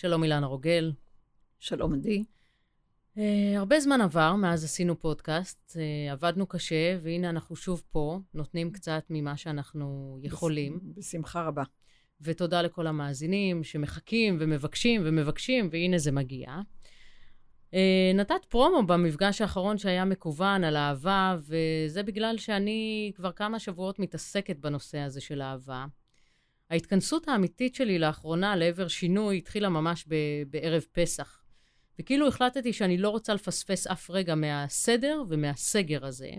שלום אילנה רוגל. שלום עדי. Uh, הרבה זמן עבר מאז עשינו פודקאסט, uh, עבדנו קשה, והנה אנחנו שוב פה, נותנים קצת ממה שאנחנו יכולים. בשמחה רבה. ותודה לכל המאזינים שמחכים ומבקשים ומבקשים, והנה זה מגיע. Uh, נתת פרומו במפגש האחרון שהיה מקוון על אהבה, וזה בגלל שאני כבר כמה שבועות מתעסקת בנושא הזה של אהבה. ההתכנסות האמיתית שלי לאחרונה לעבר שינוי התחילה ממש ב- בערב פסח. וכאילו החלטתי שאני לא רוצה לפספס אף רגע מהסדר ומהסגר הזה.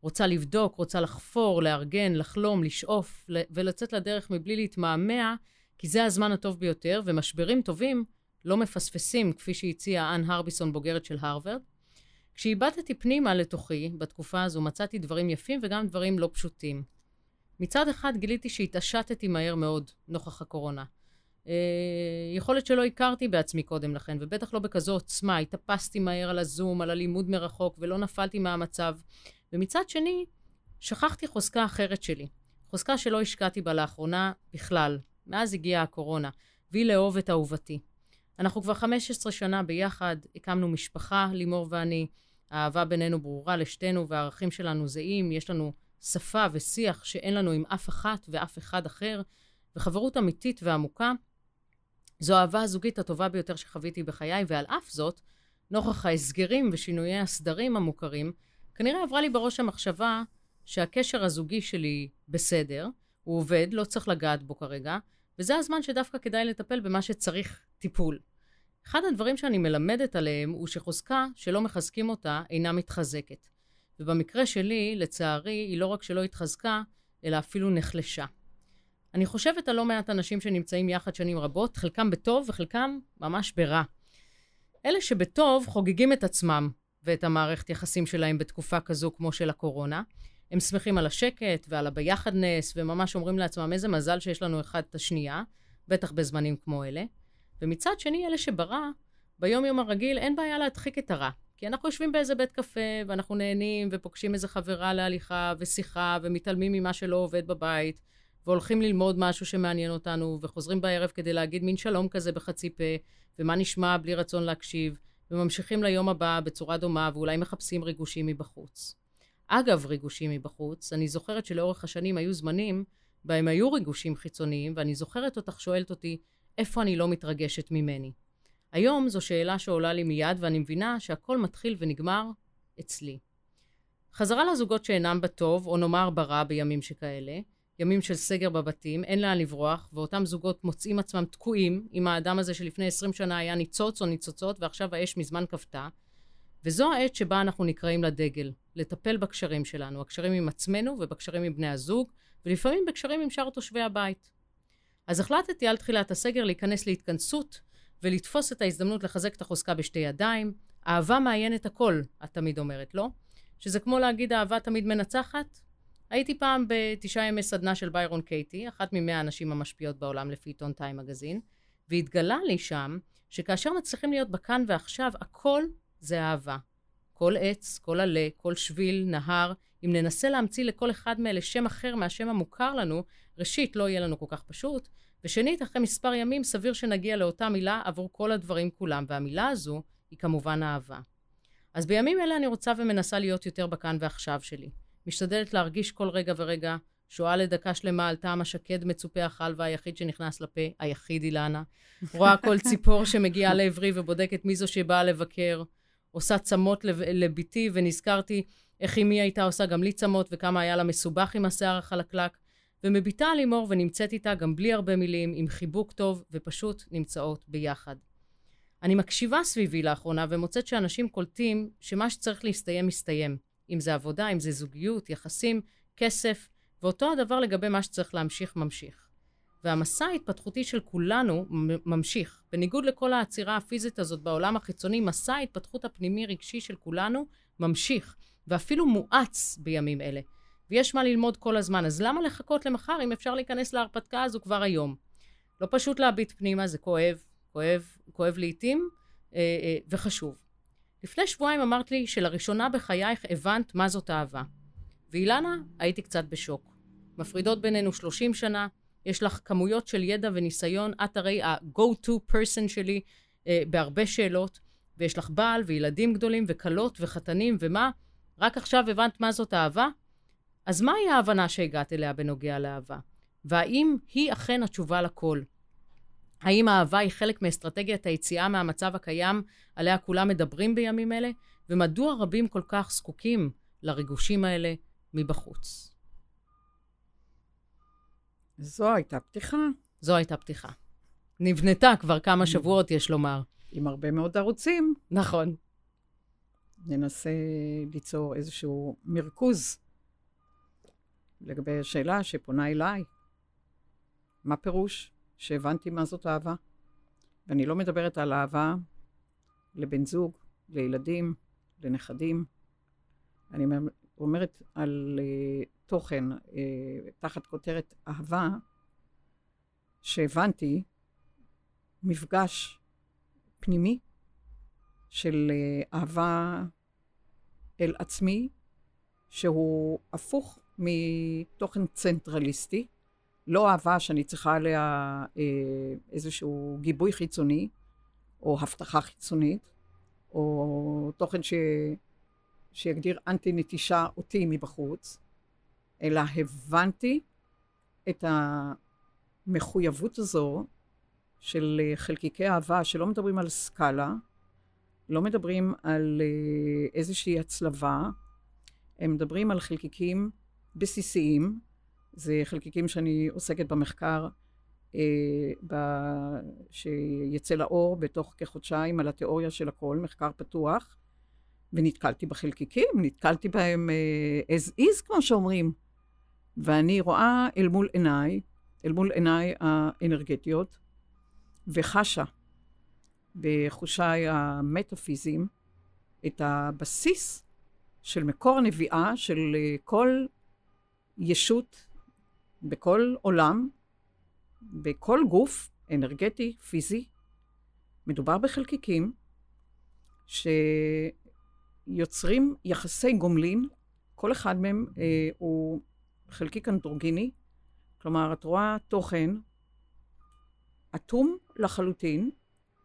רוצה לבדוק, רוצה לחפור, לארגן, לחלום, לשאוף ולצאת לדרך מבלי להתמהמה, כי זה הזמן הטוב ביותר, ומשברים טובים לא מפספסים, כפי שהציעה אן הרביסון, בוגרת של הרווארד. כשאיבדתי פנימה לתוכי, בתקופה הזו מצאתי דברים יפים וגם דברים לא פשוטים. מצד אחד גיליתי שהתעשתתי מהר מאוד נוכח הקורונה. אה, יכול להיות שלא הכרתי בעצמי קודם לכן, ובטח לא בכזו עוצמה. התאפסתי מהר על הזום, על הלימוד מרחוק, ולא נפלתי מהמצב. ומצד שני, שכחתי חוזקה אחרת שלי. חוזקה שלא השקעתי בה לאחרונה בכלל, מאז הגיעה הקורונה, והיא לאהוב את אהובתי. אנחנו כבר 15 שנה ביחד, הקמנו משפחה, לימור ואני. האהבה בינינו ברורה לשתינו והערכים שלנו זהים, יש לנו שפה ושיח שאין לנו עם אף אחת ואף אחד אחר, וחברות אמיתית ועמוקה. זו האהבה הזוגית הטובה ביותר שחוויתי בחיי, ועל אף זאת, נוכח ההסגרים ושינויי הסדרים המוכרים, כנראה עברה לי בראש המחשבה שהקשר הזוגי שלי בסדר, הוא עובד, לא צריך לגעת בו כרגע, וזה הזמן שדווקא כדאי לטפל במה שצריך טיפול. אחד הדברים שאני מלמדת עליהם הוא שחוזקה שלא מחזקים אותה אינה מתחזקת. ובמקרה שלי, לצערי, היא לא רק שלא התחזקה, אלא אפילו נחלשה. אני חושבת על לא מעט אנשים שנמצאים יחד שנים רבות, חלקם בטוב וחלקם ממש ברע. אלה שבטוב חוגגים את עצמם ואת המערכת יחסים שלהם בתקופה כזו כמו של הקורונה. הם שמחים על השקט ועל הביחדנס, וממש אומרים לעצמם איזה מזל שיש לנו אחד את השנייה, בטח בזמנים כמו אלה. ומצד שני, אלה שברע, ביום יום הרגיל אין בעיה להדחיק את הרע. כי אנחנו יושבים באיזה בית קפה, ואנחנו נהנים, ופוגשים איזה חברה להליכה ושיחה, ומתעלמים ממה שלא עובד בבית, והולכים ללמוד משהו שמעניין אותנו, וחוזרים בערב כדי להגיד מין שלום כזה בחצי פה, ומה נשמע בלי רצון להקשיב, וממשיכים ליום הבא בצורה דומה, ואולי מחפשים ריגושים מבחוץ. אגב ריגושים מבחוץ, אני זוכרת שלאורך השנים היו זמנים בהם היו ריגושים חיצוניים, ואני זוכרת אותך שואלת אותי, איפה אני לא מתרגשת ממני? היום זו שאלה שעולה לי מיד, ואני מבינה שהכל מתחיל ונגמר אצלי. חזרה לזוגות שאינם בטוב, או נאמר ברע בימים שכאלה, ימים של סגר בבתים, אין לאן לברוח, ואותם זוגות מוצאים עצמם תקועים עם האדם הזה שלפני 20 שנה היה ניצוץ או ניצוצות, ועכשיו האש מזמן כבתה. וזו העת שבה אנחנו נקראים לדגל, לטפל בקשרים שלנו, הקשרים עם עצמנו ובקשרים עם בני הזוג, ולפעמים בקשרים עם שאר תושבי הבית. אז החלטתי על תחילת הסגר להיכנס להתכנסות ולתפוס את ההזדמנות לחזק את החוזקה בשתי ידיים. אהבה מעיינת הכל, את תמיד אומרת, לא? שזה כמו להגיד אהבה תמיד מנצחת? הייתי פעם בתשעה ימי סדנה של ביירון קייטי, אחת ממאה הנשים המשפיעות בעולם לפי עיתון טיים מגזין, והתגלה לי שם שכאשר מצליחים להיות בכאן ועכשיו, הכל זה אהבה. כל עץ, כל עלה, כל שביל, נהר, אם ננסה להמציא לכל אחד מאלה שם אחר מהשם המוכר לנו, ראשית, לא יהיה לנו כל כך פשוט, ושנית, אחרי מספר ימים סביר שנגיע לאותה מילה עבור כל הדברים כולם, והמילה הזו היא כמובן אהבה. אז בימים אלה אני רוצה ומנסה להיות יותר בכאן ועכשיו שלי. משתדלת להרגיש כל רגע ורגע, שואה לדקה שלמה על טעם השקד מצופה החלבה היחיד שנכנס לפה, היחיד אילנה. רואה כל ציפור שמגיעה לעברי ובודקת מי זו שבאה לבקר. עושה צמות לביתי, ונזכרתי איך אמי הייתה עושה גם לי צמות, וכמה היה לה מסובך עם השיער החלקלק. ומביטה על לימור ונמצאת איתה גם בלי הרבה מילים, עם חיבוק טוב, ופשוט נמצאות ביחד. אני מקשיבה סביבי לאחרונה ומוצאת שאנשים קולטים שמה שצריך להסתיים מסתיים. אם זה עבודה, אם זה זוגיות, יחסים, כסף, ואותו הדבר לגבי מה שצריך להמשיך ממשיך. והמסע ההתפתחותי של כולנו ממשיך. בניגוד לכל העצירה הפיזית הזאת בעולם החיצוני, מסע ההתפתחות הפנימי רגשי של כולנו ממשיך, ואפילו מואץ בימים אלה. ויש מה ללמוד כל הזמן, אז למה לחכות למחר אם אפשר להיכנס להרפתקה הזו כבר היום? לא פשוט להביט פנימה, זה כואב, כואב, כואב לעיתים, אה, אה, וחשוב. לפני שבועיים אמרת לי שלראשונה בחייך הבנת מה זאת אהבה. ואילנה, הייתי קצת בשוק. מפרידות בינינו 30 שנה, יש לך כמויות של ידע וניסיון, את הרי ה-go-to person שלי אה, בהרבה שאלות, ויש לך בעל וילדים גדולים וכלות וחתנים ומה, רק עכשיו הבנת מה זאת אהבה? אז מהי ההבנה שהגעת אליה בנוגע לאהבה? והאם היא אכן התשובה לכל? האם האהבה היא חלק מאסטרטגיית היציאה מהמצב הקיים עליה כולם מדברים בימים אלה? ומדוע רבים כל כך זקוקים לריגושים האלה מבחוץ? זו הייתה פתיחה. זו הייתה פתיחה. נבנתה כבר כמה שבועות, יש לומר. עם הרבה מאוד ערוצים. נכון. ננסה ליצור איזשהו מרכוז לגבי השאלה שפונה אליי. מה פירוש שהבנתי מה זאת אהבה? ואני לא מדברת על אהבה לבן זוג, לילדים, לנכדים. אני אומרת על uh, תוכן uh, תחת כותרת אהבה, שהבנתי מפגש פנימי של uh, אהבה אל עצמי, שהוא הפוך מתוכן צנטרליסטי, לא אהבה שאני צריכה עליה אה, איזשהו גיבוי חיצוני, או הבטחה חיצונית, או תוכן ש... שיגדיר אנטי נטישה אותי מבחוץ, אלא הבנתי את המחויבות הזו של חלקיקי אהבה, שלא מדברים על סקאלה, לא מדברים על אה, איזושהי הצלבה, הם מדברים על חלקיקים בסיסיים, זה חלקיקים שאני עוסקת במחקר אה, ב... שיצא לאור בתוך כחודשיים על התיאוריה של הכל, מחקר פתוח, ונתקלתי בחלקיקים, נתקלתי בהם אה, as is, כמו שאומרים. ואני רואה אל מול עיניי, אל מול עיניי האנרגטיות, וחשה בחושיי המטאפיזיים את הבסיס של מקור הנביאה של אה, כל ישות בכל עולם, בכל גוף אנרגטי, פיזי, מדובר בחלקיקים שיוצרים יחסי גומלין, כל אחד מהם אה, הוא חלקיק אנדרוגיני, כלומר, את רואה תוכן אטום לחלוטין,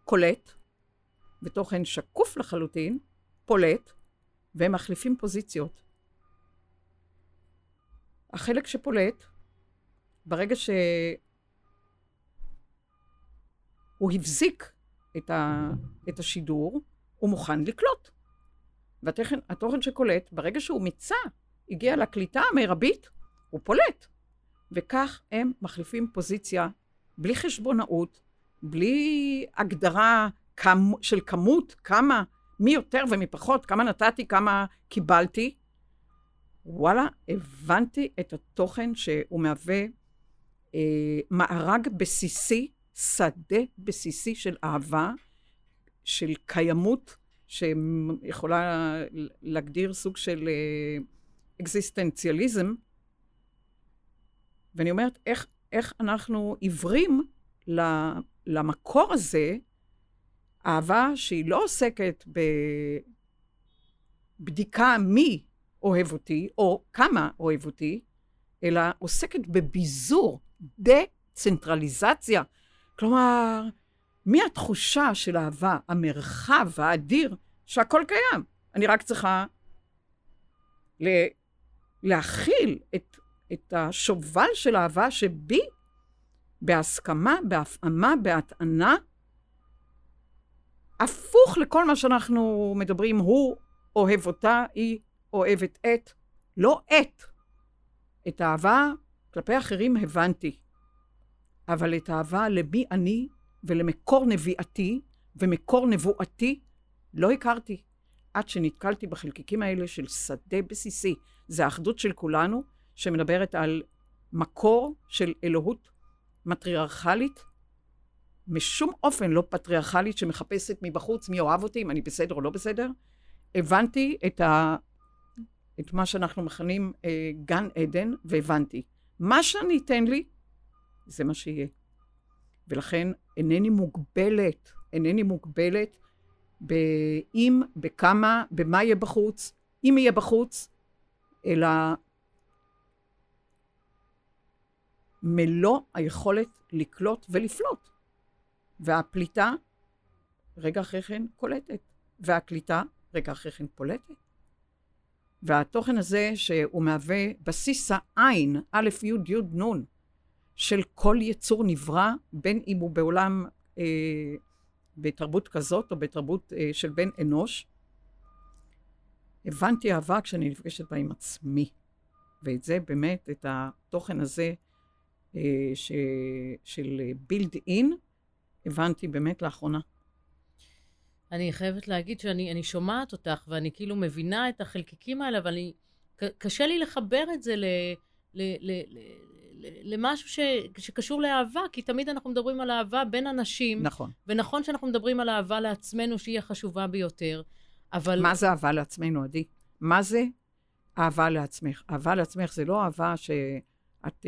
קולט, ותוכן שקוף לחלוטין, פולט, והם מחליפים פוזיציות. החלק שפולט, ברגע שהוא הבזיק את, ה, את השידור, הוא מוכן לקלוט. והתוכן שקולט, ברגע שהוא מיצה, הגיע לקליטה המרבית, הוא פולט. וכך הם מחליפים פוזיציה בלי חשבונאות, בלי הגדרה כמ, של כמות, כמה, מי יותר ומי פחות, כמה נתתי, כמה קיבלתי, וואלה, הבנתי את התוכן שהוא מהווה אה, מארג בסיסי, שדה בסיסי של אהבה, של קיימות, שיכולה להגדיר סוג של אה, אקזיסטנציאליזם. ואני אומרת, איך, איך אנחנו עיוורים למקור הזה, אהבה שהיא לא עוסקת בבדיקה מי אוהב אותי, או כמה אוהב אותי, אלא עוסקת בביזור, דה-צנטרליזציה. כלומר, מהתחושה של אהבה, המרחב האדיר, שהכל קיים. אני רק צריכה להכיל את, את השובל של אהבה שבי, בהסכמה, בהפעמה, בהטענה, הפוך לכל מה שאנחנו מדברים, הוא אוהב אותה, היא אוהבת את, לא את. את האהבה כלפי אחרים הבנתי, אבל את האהבה למי אני ולמקור נביאתי ומקור נבואתי לא הכרתי, עד שנתקלתי בחלקיקים האלה של שדה בסיסי. זה האחדות של כולנו, שמדברת על מקור של אלוהות מטריארכלית, משום אופן לא פטריארכלית שמחפשת מבחוץ מי אוהב אותי, אם אני בסדר או לא בסדר. הבנתי את ה... את מה שאנחנו מכנים אה, גן עדן, והבנתי. מה שאני אתן לי, זה מה שיהיה. ולכן אינני מוגבלת, אינני מוגבלת באם, בכמה, במה יהיה בחוץ, אם יהיה בחוץ, אלא מלוא היכולת לקלוט ולפלוט. והפליטה, רגע אחרי כן קולטת, והקליטה, רגע אחרי כן פולטת. והתוכן הזה, שהוא מהווה בסיס העין, א', י', י', נ', של כל יצור נברא, בין אם הוא בעולם, אה, בתרבות כזאת או בתרבות אה, של בן אנוש, הבנתי אהבה כשאני נפגשת בה עם עצמי. ואת זה באמת, את התוכן הזה אה, ש, של בילד אין, הבנתי באמת לאחרונה. אני חייבת להגיד שאני שומעת אותך, ואני כאילו מבינה את החלקיקים האלה, אבל אני, קשה לי לחבר את זה ל, ל, ל, ל, למשהו ש, שקשור לאהבה, כי תמיד אנחנו מדברים על אהבה בין אנשים. נכון. ונכון שאנחנו מדברים על אהבה לעצמנו, שהיא החשובה ביותר, אבל... מה זה אהבה לעצמנו, עדי? מה זה אהבה לעצמך? אהבה לעצמך זה לא אהבה שאת uh,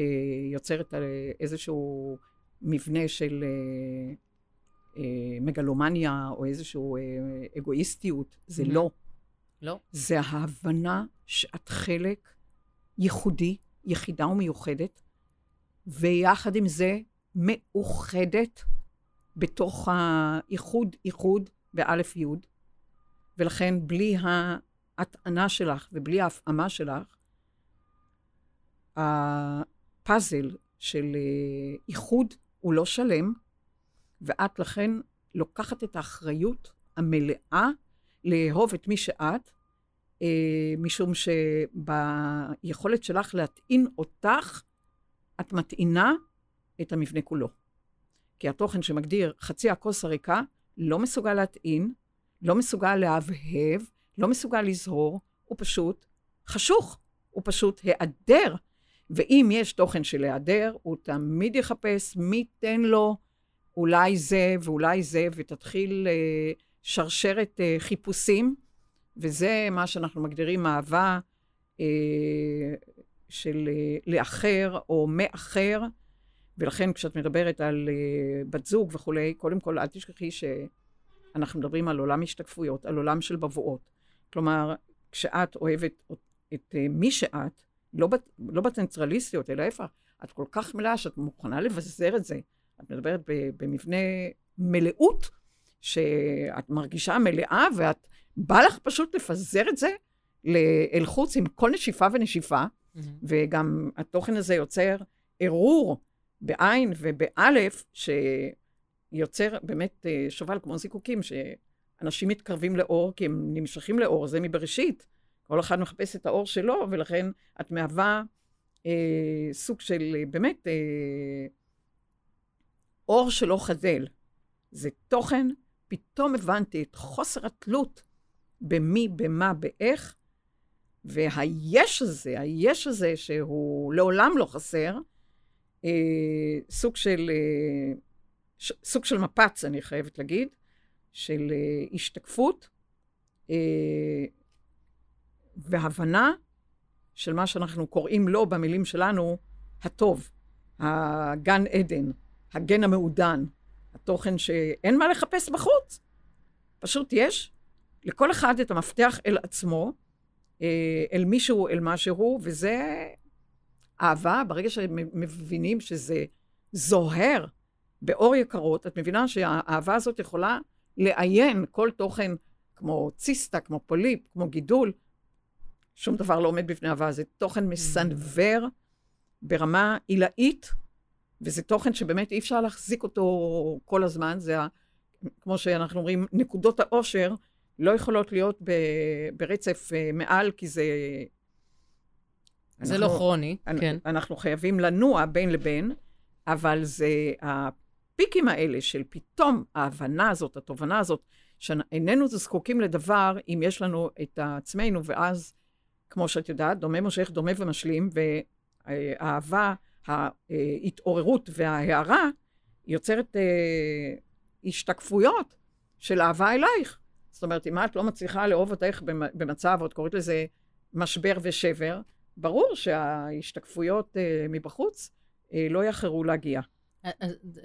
יוצרת על איזשהו מבנה של uh, מגלומניה או איזשהו uh, אגואיסטיות. זה. לא. לא. זה ההבנה שאת חלק ייחודי, יחידה ומיוחדת, ויחד עם זה מאוחדת בתוך האיחוד, איחוד באלף יוד, ולכן בלי ההטענה שלך ובלי ההפעמה שלך, הפאזל של אה, איחוד הוא לא שלם, ואת לכן לוקחת את האחריות המלאה לאהוב את מי שאת, אה, משום שביכולת שלך להטעין אותך, את מטעינה את המבנה כולו. כי התוכן שמגדיר חצי הכוס הריקה לא מסוגל להטעין, לא מסוגל להבהב, לא מסוגל לזהור, הוא פשוט חשוך, הוא פשוט היעדר. ואם יש תוכן של היעדר, הוא תמיד יחפש מי ייתן לו אולי זה ואולי זה, ותתחיל אה, שרשרת אה, חיפושים, וזה מה שאנחנו מגדירים אהבה אה, של אה, לאחר או מאחר. ולכן כשאת מדברת על אה, בת זוג וכולי, קודם כל אל תשכחי ש... אנחנו מדברים על עולם השתקפויות, על עולם של בבואות. כלומר, כשאת אוהבת את אה, מי שאת, לא, לא בצנטרליסטיות, אלא איפה, את כל כך מלאה שאת מוכנה לבזר את זה. את מדברת במבנה מלאות, שאת מרגישה מלאה, ואת, בא לך פשוט לפזר את זה אל חוץ עם כל נשיפה ונשיפה, mm-hmm. וגם התוכן הזה יוצר ערעור בעין ובאלף, ש... יוצר באמת אה, שובל כמו זיקוקים, שאנשים מתקרבים לאור כי הם נמשכים לאור, זה מבראשית. כל אחד מחפש את האור שלו, ולכן את מהווה אה, סוג של אה, באמת אה, אור שלא חדל. זה תוכן, פתאום הבנתי את חוסר התלות במי, במה, באיך, והיש הזה, היש הזה שהוא לעולם לא חסר, אה, סוג של... אה, סוג של מפץ, אני חייבת להגיד, של uh, השתקפות uh, והבנה של מה שאנחנו קוראים לו במילים שלנו, הטוב, הגן עדן, הגן המעודן, התוכן שאין מה לחפש בחוץ. פשוט יש לכל אחד את המפתח אל עצמו, אה, אל מישהו, אל משהו, וזה אהבה, ברגע שמבינים שזה זוהר באור יקרות, את מבינה שהאהבה הזאת יכולה לעיין כל תוכן כמו ציסטה, כמו פוליפ, כמו גידול. שום דבר לא עומד בפני אהבה, זה תוכן מסנוור ברמה עילאית, וזה תוכן שבאמת אי אפשר להחזיק אותו כל הזמן. זה, ה, כמו שאנחנו אומרים, נקודות העושר לא יכולות להיות ב, ברצף uh, מעל, כי זה... זה לא אנחנו, לא כרוני, אנ, כן. אנחנו חייבים לנוע בין לבין, אבל זה, הפיקים האלה של פתאום ההבנה הזאת, התובנה הזאת, שאיננו זקוקים לדבר אם יש לנו את עצמנו, ואז, כמו שאת יודעת, דומה מושך, דומה ומשלים, והאהבה, ההתעוררות וההערה יוצרת אה, השתקפויות של אהבה אלייך. זאת אומרת, אם את לא מצליחה לאהוב אותך במצב, עוד קוראת לזה משבר ושבר, ברור שההשתקפויות אה, מבחוץ אה, לא יאחרו להגיע.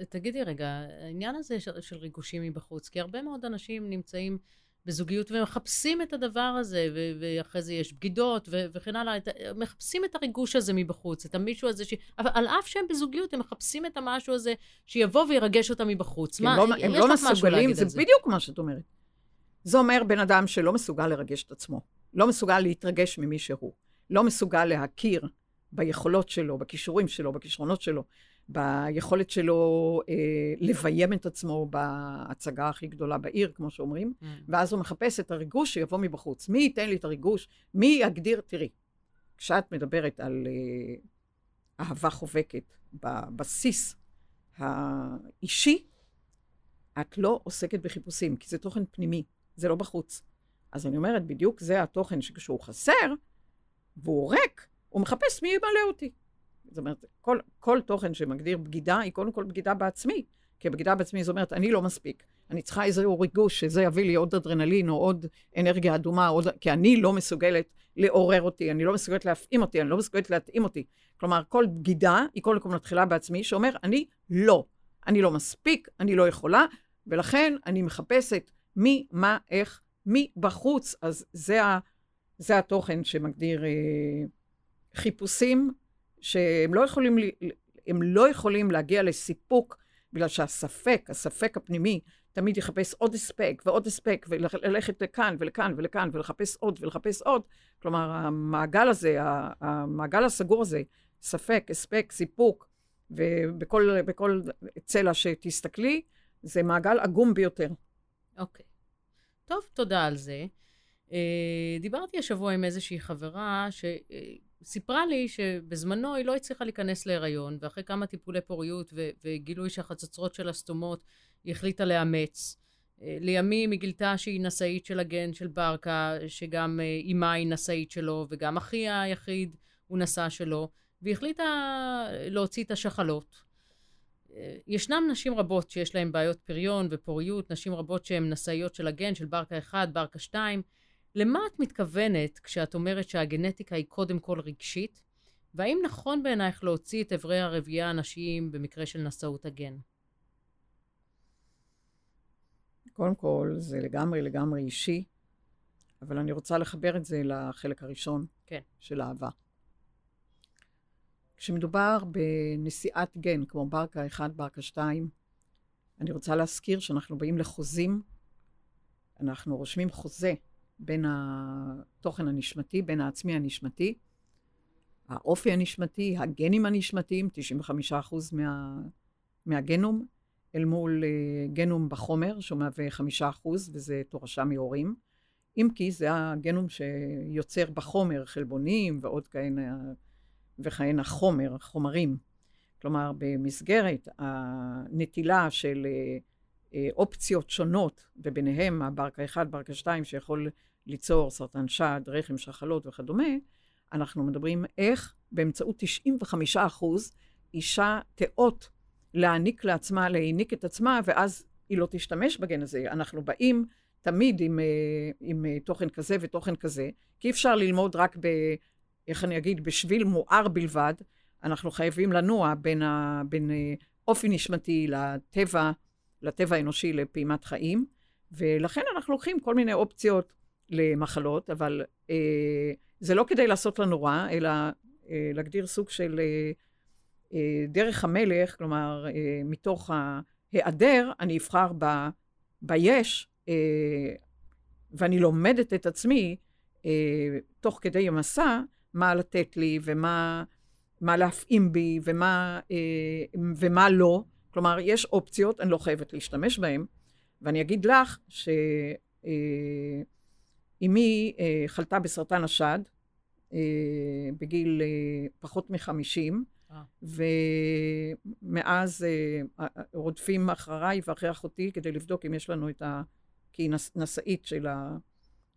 תגידי רגע, העניין הזה של, של ריגושים מבחוץ, כי הרבה מאוד אנשים נמצאים בזוגיות ומחפשים את הדבר הזה, ו- ואחרי זה יש בגידות ו- וכן הלאה, את- מחפשים את הריגוש הזה מבחוץ, את המישהו הזה ש... אבל על אף שהם בזוגיות, הם מחפשים את המשהו הזה שיבוא וירגש אותם מבחוץ. הם לא, הם לא מסוגלים, זה זה? בדיוק מה שאת אומרת. זה אומר בן אדם שלא מסוגל לרגש את עצמו, לא מסוגל להתרגש ממי שהוא, לא מסוגל להכיר ביכולות שלו, בכישורים שלו, בכישרונות שלו, ביכולת שלו אה, לביים את עצמו בהצגה הכי גדולה בעיר, כמו שאומרים, Mm. ואז הוא מחפש את הריגוש שיבוא מבחוץ. מי ייתן לי את הריגוש? מי יגדיר? תראי, כשאת מדברת על אה, אהבה חובקת בבסיס האישי, את לא עוסקת בחיפושים, כי זה תוכן פנימי, זה לא בחוץ. אז אני אומרת, בדיוק זה התוכן שכשהוא חסר, והוא ריק, הוא מחפש מי ימלא אותי. זאת אומרת, כל, כל תוכן שמגדיר בגידה, היא קודם כל בגידה בעצמי. כי בגידה בעצמי זאת אומרת, אני לא מספיק. אני צריכה איזשהו ריגוש, שזה יביא לי עוד אדרנלין או עוד אנרגיה אדומה, עוד... כי אני לא מסוגלת לעורר אותי, אני לא מסוגלת להפעים אותי, אני לא מסוגלת להתאים אותי. כלומר, כל בגידה היא קודם כל מתחילה בעצמי, שאומר, אני לא. אני לא מספיק, אני לא יכולה, ולכן אני מחפשת מי, מה, איך, מי בחוץ. אז זה, ה, זה התוכן שמגדיר אה, חיפושים שהם לא יכולים, הם לא יכולים להגיע לסיפוק, בגלל שהספק, הספק הפנימי, תמיד יחפש עוד הספק ועוד הספק, וללכת לכאן ולכאן ולכאן, ולחפש עוד ולחפש עוד. כלומר, המעגל הזה, המעגל הסגור הזה, ספק, הספק, סיפוק, ובכל בכל צלע שתסתכלי, זה מעגל עגום ביותר. אוקיי. טוב, תודה על זה. אה, דיברתי השבוע עם איזושהי חברה שסיפרה לי שבזמנו היא לא הצליחה להיכנס להיריון, ואחרי כמה טיפולי פוריות ו- וגילוי שהחצוצרות שלה סתומות, היא החליטה לאמץ. אה, לימים היא גילתה שהיא נשאית של הגן של ברקה, שגם אה, אמה היא נשאית שלו, וגם אחיה היחיד הוא נשא שלו, והיא החליטה להוציא את השחלות. אה, ישנם נשים רבות שיש להן בעיות פריון ופוריות, נשים רבות שהן נשאיות של הגן, של ברקה 1, ברקה 2. למה את מתכוונת כשאת אומרת שהגנטיקה היא קודם כל רגשית? והאם נכון בעינייך להוציא את אברי הרבייה הנשיים במקרה של נשאות הגן? קודם כל, זה לגמרי לגמרי אישי, אבל אני רוצה לחבר את זה לחלק הראשון כן. של אהבה. כשמדובר בנשיאת גן, כמו ברקה 1, ברקה 2, אני רוצה להזכיר שאנחנו באים לחוזים, אנחנו רושמים חוזה בין התוכן הנשמתי, בין העצמי הנשמתי, האופי הנשמתי, הגנים הנשמתיים, 95% מה, מהגנום, אל מול uh, גנום בחומר, שהוא מהווה 5%, וזה תורשה מהורים. אם כי זה הגנום שיוצר בחומר חלבונים ועוד כהנה וכהנה חומר, חומרים. כלומר, במסגרת הנטילה של uh, אופציות שונות, וביניהם הברקה 1, ברקה 2, שיכול ליצור סרטן שד, רחם, שחלות וכדומה, אנחנו מדברים איך באמצעות 95 אחוז אישה תאות להעניק לעצמה, להעניק את עצמה, ואז היא לא תשתמש בגן הזה. אנחנו באים תמיד עם, עם תוכן כזה ותוכן כזה, כי אי אפשר ללמוד רק ב... איך אני אגיד? בשביל מואר בלבד. אנחנו חייבים לנוע בין, ה, בין אופי נשמתי לטבע, לטבע האנושי לפעימת חיים, ולכן אנחנו לוקחים כל מיני אופציות למחלות, אבל אה, זה לא כדי לעשות לנו רע, אלא אה, להגדיר סוג של אה, אה, דרך המלך, כלומר, אה, מתוך ההיעדר, אני אבחר ב, ביש, אה, ואני לומדת את עצמי, אה, תוך כדי המסע, מה לתת לי ומה מה להפעים בי ומה, אה, ומה לא. כלומר, יש אופציות, אני לא חייבת להשתמש בהן, ואני אגיד לך ש... אה, אה, חלתה בסרטן השד אה, בגיל אה, פחות מחמישים, אה. ומאז אה, רודפים אחריי ואחרי אחותי כדי לבדוק אם יש לנו את ה... כי היא נש... נשאית של ה...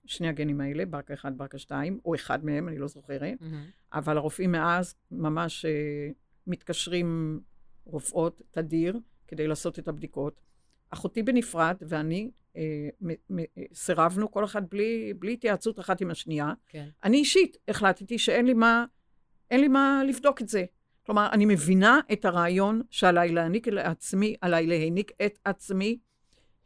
שני הגנים האלה, ברקה 1, ברקה 2, או אחד מהם, אני לא זוכרת, Mm-hmm. אבל הרופאים מאז ממש אה, מתקשרים רופאות תדיר כדי לעשות את הבדיקות. אחותי בנפרד ואני אה, מ- מ- סירבנו כל אחד בלי, בלי התייעצות אחת עם השנייה. כן. אני אישית החלטתי שאין לי מה, לי מה לבדוק את זה. כלומר, אני מבינה את הרעיון שעליי להעניק לעצמי, עליי להעניק את עצמי.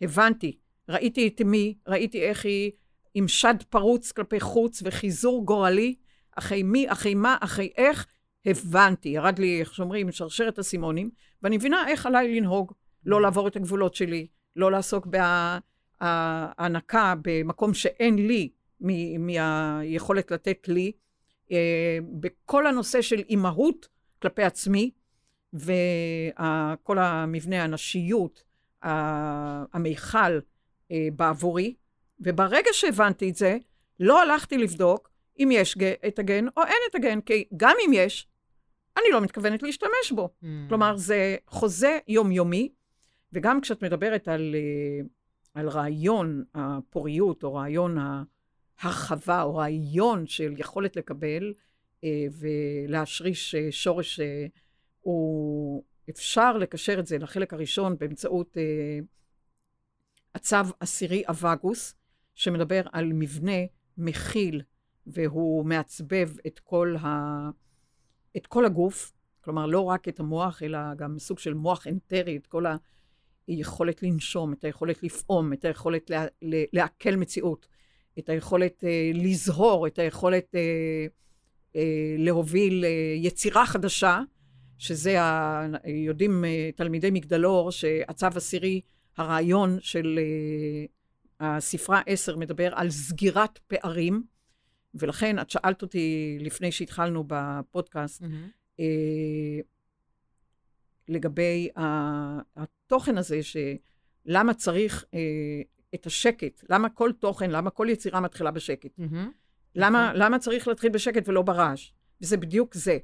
הבנתי ראיתי את אמי, ראיתי איך היא עם שד פרוץ כלפי חוץ וחיזור גורלי, אחרי מי, אחרי מה, אחרי איך, הבנתי, ירד לי, איך שאומרים, שרשרת אסימונים, ואני מבינה איך עליי לנהוג, לא לעבור את הגבולות שלי, לא לעסוק בהענקה במקום שאין לי מהיכולת לתת לי, אה, בכל הנושא של אימהות כלפי עצמי, וכל המבנה הנשיות, המיכל אה, בעבורי, וברגע שהבנתי את זה, לא הלכתי לבדוק אם יש את הגן או אין את הגן, כי גם אם יש, אני לא מתכוונת להשתמש בו. Mm. כלומר, זה חוזה יומיומי, וגם כשאת מדברת על, אה, על רעיון הפוריות, או רעיון ההרחבה, או רעיון של יכולת לקבל אה, ולהשריש אה, שורש, הוא, אפשר לקשר את זה לחלק הראשון באמצעות הצו עשירי אבגוס, שמדבר על מבנה מכיל, והוא מעצבב את כל ה... את כל הגוף, כלומר לא רק את המוח, אלא גם סוג של מוח אנטרי, את כל היכולת לנשום, את היכולת לפעום, את היכולת לה, לעכל מציאות, את היכולת אה, לזהור, את היכולת אה, אה, להוביל אה, יצירה חדשה, שזה, ה, יודעים אה, תלמידי מגדלור, שהצו עשירי, הרעיון של אה, הספרה 10 מדבר על סגירת פערים, ולכן את שאלת אותי לפני שהתחלנו בפודקאסט, mm-hmm. אה, לגבי התוכן הזה, שלמה צריך אה, את השקט, למה כל תוכן, למה כל יצירה מתחילה בשקט. Mm-hmm. למה, mm-hmm. למה צריך להתחיל בשקט ולא ברעש? וזה בדיוק זה,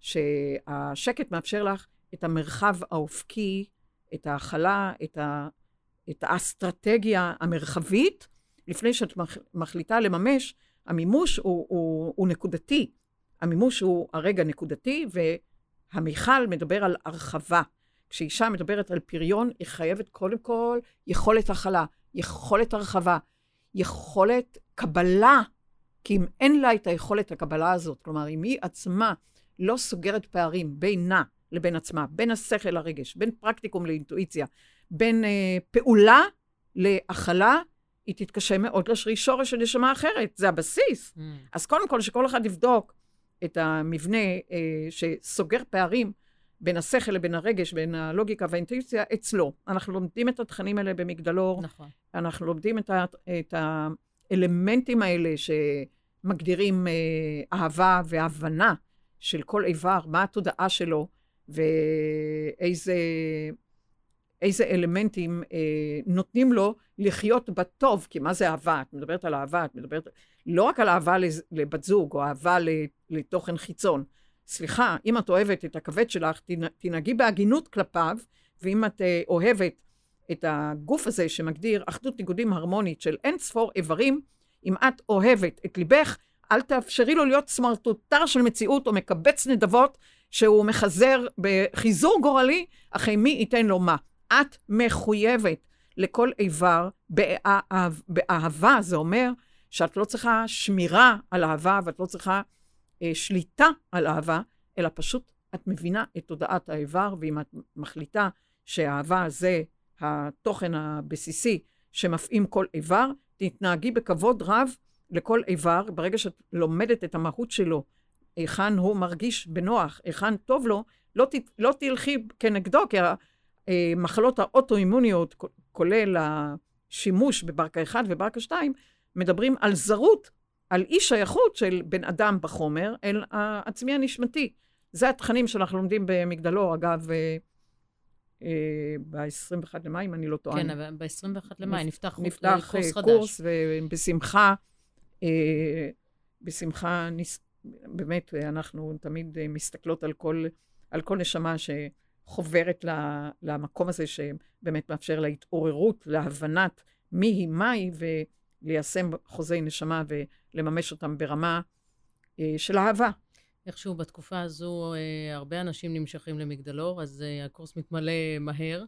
שהשקט מאפשר לך את המרחב האופקי, את ההכלה, את, ה, את האסטרטגיה המרחבית, לפני שאת מחליטה לממש המימוש הוא, הוא, הוא נקודתי. המימוש הוא הרגע נקודתי, והמיכל מדבר על הרחבה. כשאישה מדברת על פריון, היא חייבת קודם כל יכולת הכלה, יכולת הרחבה, יכולת קבלה, כי אם אין לה את היכולת הקבלה הזאת, כלומר, אם היא עצמה לא סוגרת פערים בינה לבין עצמה, בין השכל לרגש, בין פרקטיקום לאינטואיציה, בין אה, פעולה להכלה, היא תתקשה מאוד להשריש שורש של נשמה אחרת, זה הבסיס. Mm. אז קודם כל, שכל אחד יבדוק את המבנה אה, שסוגר פערים בין השכל לבין הרגש, בין הלוגיקה והאינטואיציה, אצלו. אנחנו לומדים את התכנים האלה במגדלור. נכון. אנחנו לומדים את, ה, את האלמנטים האלה שמגדירים אה, אהבה והבנה של כל איבר, מה התודעה שלו, ואיזה איזה אלמנטים אה, נותנים לו לחיות בטוב, כי מה זה אהבה? את מדברת על אהבה, את מדברת לא רק על אהבה לבת זוג או אהבה לתוכן חיצון. סליחה, אם את אוהבת את הכבד שלך, תנהגי בהגינות כלפיו, ואם את אה, אוהבת את הגוף הזה שמגדיר אחדות ניגודים הרמונית של אין ספור איברים, אם את אוהבת את ליבך, אל תאפשרי לו להיות סמרטוטר של מציאות או מקבץ נדבות שהוא מחזר בחיזור גורלי, אחרי מי ייתן לו מה. את מחויבת לכל איבר באהב, באהבה. זה אומר שאת לא צריכה שמירה על אהבה ואת לא צריכה אה, שליטה על אהבה, אלא פשוט את מבינה את תודעת האיבר, ואם את מחליטה שאהבה זה התוכן הבסיסי שמפעים כל איבר, תתנהגי בכבוד רב לכל איבר. ברגע שאת לומדת את המהות שלו, היכן הוא מרגיש בנוח, היכן טוב לו, לא, ת, לא תלכי כנגדו, כי המחלות אה, האוטואימוניות, כולל השימוש בברקה 1 וברקה 2, מדברים על זרות, על אי שייכות של בן אדם בחומר אל העצמי הנשמתי. זה התכנים שאנחנו לומדים במגדלור, אגב, אה, אה, ב-21 למאי, אם אני לא טועה. כן, ב-21 למאי נפתח, נפתח קורס חדש. קורס, ובשמחה, בשמחה, באמת, אנחנו תמיד מסתכלות על כל, על כל נשמה ש... חוברת למקום הזה שבאמת מאפשר להתעוררות, להבנת מי היא מהי, וליישם חוזי נשמה ולממש אותם ברמה אה, של אהבה. איכשהו בתקופה הזו אה, הרבה אנשים נמשכים למגדלור, אז אה, הקורס מתמלא מהר,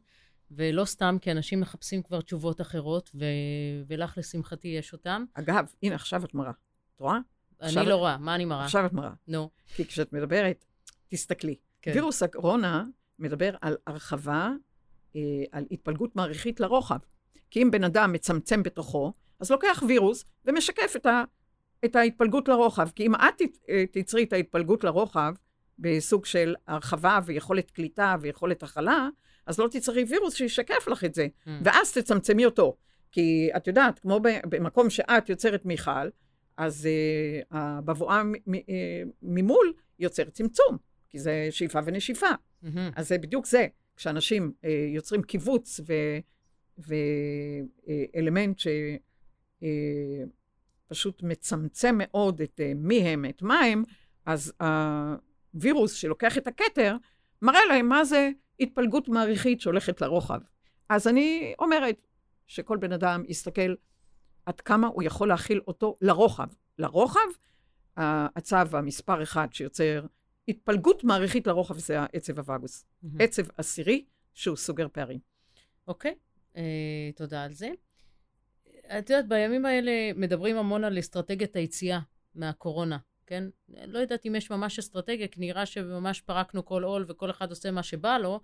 ולא סתם, כי אנשים מחפשים כבר תשובות אחרות, ו... ולך, לשמחתי, יש אותם. אגב, הנה, עכשיו את מראה. את רואה? אני עכשיו... לא רואה, מה אני מראה? עכשיו את מראה. נו. No. כי כשאת מדברת, תסתכלי. כן. וירוס הקורונה מדבר על הרחבה, אה, על התפלגות מעריכית לרוחב. כי אם בן אדם מצמצם בתוכו, אז לוקח וירוס ומשקף את, ה, את ההתפלגות לרוחב. כי אם את תיצרי את ההתפלגות לרוחב בסוג של הרחבה ויכולת קליטה ויכולת הכלה, אז לא תצטרכי וירוס שישקף לך את זה, mm. ואז תצמצמי אותו. כי את יודעת, כמו במקום שאת יוצרת מיכל, אז uh, הבבואה ממול יוצרת צמצום, כי זה שאיפה ונשיפה. Mm-hmm. אז זה בדיוק זה. כשאנשים uh, יוצרים קיבוץ ואלמנט uh, שפשוט uh, מצמצם מאוד את uh, מי הם, את מה הם, אז הווירוס שלוקח את הכתר, מראה להם מה זה התפלגות מעריכית שהולכת לרוחב. אז אני אומרת שכל בן אדם יסתכל עד כמה הוא יכול להכיל אותו לרוחב. לרוחב, הצו המספר אחד שיוצר התפלגות מעריכית לרוחב זה העצב הווגוס. Mm-hmm. עצב עשירי שהוא סוגר פערים. אוקיי, okay. אה, uh, תודה על זה. את יודעת, בימים האלה מדברים המון על אסטרטגיית היציאה מהקורונה, כן? לא יודעת אם יש ממש אסטרטגיה, כי נראה שממש פרקנו כל עול וכל אחד עושה מה שבא לו,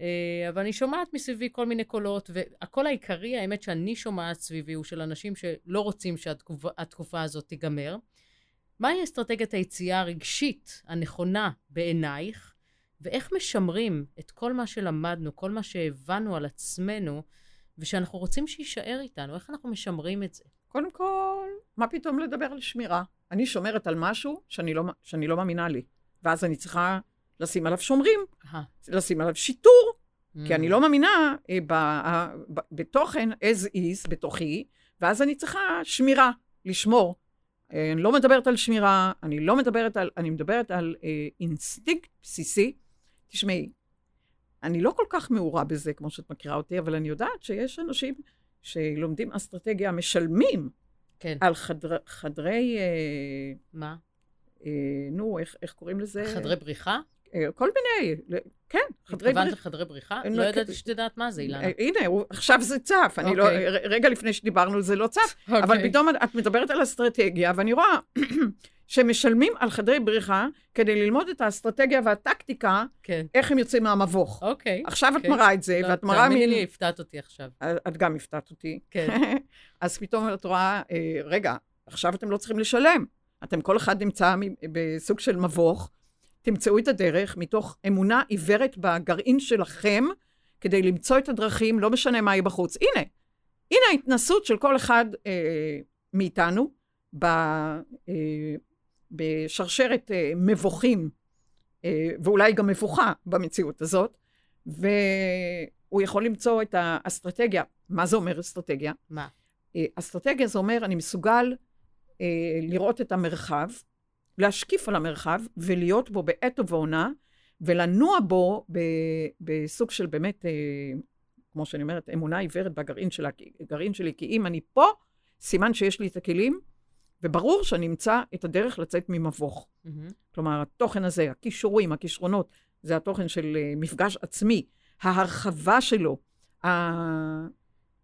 אה, אבל אני שומעת מסביבי כל מיני קולות, והקול העיקרי, האמת שאני שומעת סביבי, הוא של אנשים שלא רוצים שהתקופה הזאת תיגמר. מהי אסטרטגיית היציאה הרגשית הנכונה בעינייך, ואיך משמרים את כל מה שלמדנו, כל מה שהבנו על עצמנו, ושאנחנו רוצים שיישאר איתנו, איך אנחנו משמרים את זה? קודם כל, מה פתאום לדבר על שמירה? אני שומרת על משהו שאני לא, שאני לא מאמינה לי, ואז אני צריכה לשים עליו שומרים, לשים עליו שיטור, mm. כי אני לא מאמינה אה, ב, ב, בתוכן as is, בתוכי, ואז אני צריכה שמירה, לשמור. אני לא מדברת על שמירה, אני לא מדברת על, אני מדברת על אה, אינסטינקט בסיסי. תשמעי, אני לא כל כך מעורה בזה, כמו שאת מכירה אותי, אבל אני יודעת שיש אנשים שלומדים אסטרטגיה, משלמים כן. על חדר, חדרי... אה, מה? אה, נו, איך, איך קוראים לזה? חדרי בריחה? אה, כל מיני, כן, חדרי בריחה. התכוונת לחדרי בריחה? לא ידעתי שאת יודעת מה זה, אילנה. אה, הנה, עכשיו זה צף. אני לא, אוקיי. רגע לפני שדיברנו זה לא צף, אבל אוקיי. פתאום את מדברת על אסטרטגיה, ואני רואה שמשלמים על חדרי בריחה כדי ללמוד את האסטרטגיה והטקטיקה, כן. איך הם יוצאים מהמבוך. אוקיי. עכשיו את מראה את זה, לא, ואת מראה... תאמיני לי, הפתעת אותי עכשיו. את גם הפתעת אותי. כן. אז פתאום את רואה, רגע, עכשיו אתם לא צריכים לשלם. אתם כל אחד נמצא בסוג של מבוך, תמצאו את הדרך מתוך אמונה עיוורת בגרעין שלכם, כדי למצוא את הדרכים, לא משנה מה יהיה בחוץ. הנה, הנה ההתנסות של כל אחד אה, מאיתנו ב, אה, בשרשרת אה, מבוכים, אה, ואולי גם מבוכה במציאות הזאת, והוא יכול למצוא את האסטרטגיה. מה זה אומר אסטרטגיה? מה? אה, אסטרטגיה זה אומר, אני מסוגל אה, לראות את המרחב, להשקיף על המרחב ולהיות בו בעת ובעונה, ולנוע בו ב, בסוג של באמת, אה, כמו שאני אומרת, אמונה עיוורת בגרעין של הגרעין שלי, כי אם אני פה, סימן שיש לי את הכלים, וברור שאני אמצא את הדרך לצאת ממבוך. Mm-hmm. כלומר, התוכן הזה, הכישורים, הכישרונות, זה התוכן של אה, מפגש עצמי, ההרחבה שלו, ה...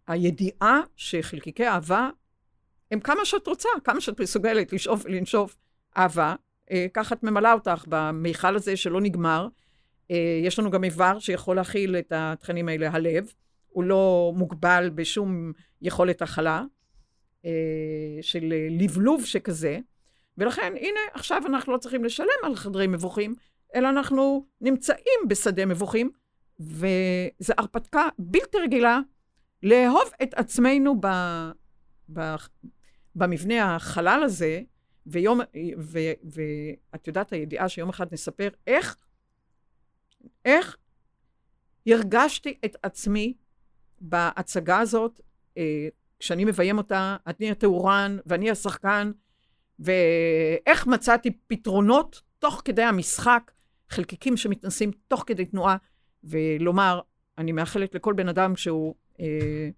הידיעה שחלקיקי אהבה הם כמה שאת רוצה, כמה שאת מסוגלת לשאוף ולנשוף אהבה, אה, ככה את ממלאה אותך במיכל הזה שלא נגמר. אה, יש לנו גם איבר שיכול להכיל את התכנים האלה, הלב. הוא לא מוגבל בשום יכולת הכלה אה, של לבלוב שכזה. ולכן, הנה, עכשיו אנחנו לא צריכים לשלם על חדרי מבוכים, אלא אנחנו נמצאים בשדה מבוכים, וזו הרפתקה בלתי רגילה לאהוב את עצמנו ב, ב, במבנה החלל הזה, ויום, ואת יודעת, הידיעה שיום אחד נספר איך, איך הרגשתי את עצמי בהצגה הזאת, אה, כשאני מביים אותה, אני הטהורן ואני השחקן, ואיך מצאתי פתרונות תוך כדי המשחק, חלקיקים שמתנסים תוך כדי תנועה, ולומר, אני מאחלת לכל בן אדם שהוא, אה,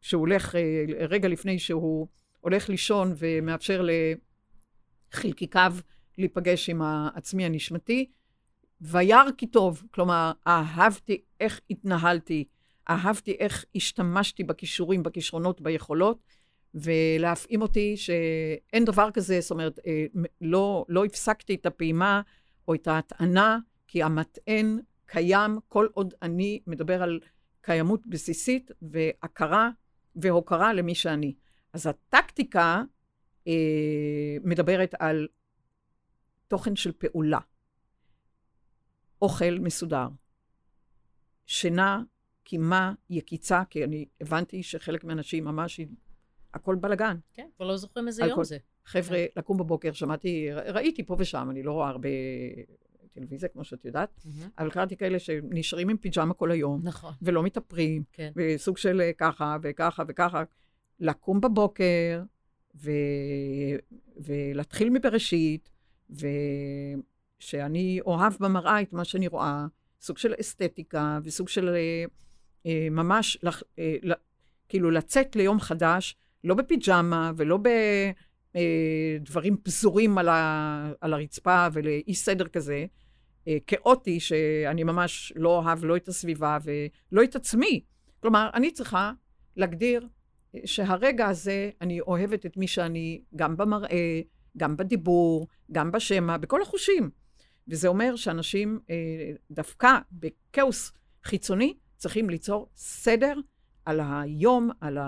שהוא הולך אה, רגע לפני שהוא הולך לישון ומאפשר לחלקיקיו להיפגש עם העצמי הנשמתי. וירא כי טוב, כלומר, אהבתי איך התנהלתי, אהבתי איך השתמשתי בכישורים, בכישרונות, ביכולות, ולהפעים אותי שאין דבר כזה, זאת אומרת, אה, לא, לא הפסקתי את הפעימה או את ההטענה, כי המטען קיים כל עוד אני מדבר על קיימות בסיסית והכרה והוקרה למי שאני. אז הטקטיקה מדברת על תוכן של פעולה. אוכל מסודר. שינה, קימה, יקיצה, כי אני הבנתי שחלק מהאנשים ממש, הכל בלאגן. כן, כבר לא זוכרים איזה יום זה. חבר'ה, כן. לקום בבוקר, שמעתי, ראיתי פה ושם, אני לא רואה הרבה טלוויזיה, כמו שאת יודעת, mm-hmm. אבל קראתי כאלה שנשארים עם פיג'מה כל היום, נכון. ולא מתאפרים, כן. וסוג של אה, ככה וככה וככה. לקום בבוקר, ו... ולהתחיל מבראשית, ושאני אוהב במראה את מה שאני רואה, סוג של אסתטיקה, וסוג של אה, אה, ממש, לח, אה, ל... כאילו לצאת ליום חדש, לא בפיג'מה ולא בדברים אה, פזורים על, ה... על הרצפה ולאי סדר כזה, אה, כאוטי, שאני ממש לא אוהב לא את הסביבה ולא את עצמי. כלומר, אני צריכה להגדיר שהרגע הזה, אני אוהבת את מי שאני, גם במראה, גם בדיבור, גם בשמע, בכל החושים. וזה אומר שאנשים אה, דווקא בכאוס חיצוני צריכים ליצור סדר על היום, על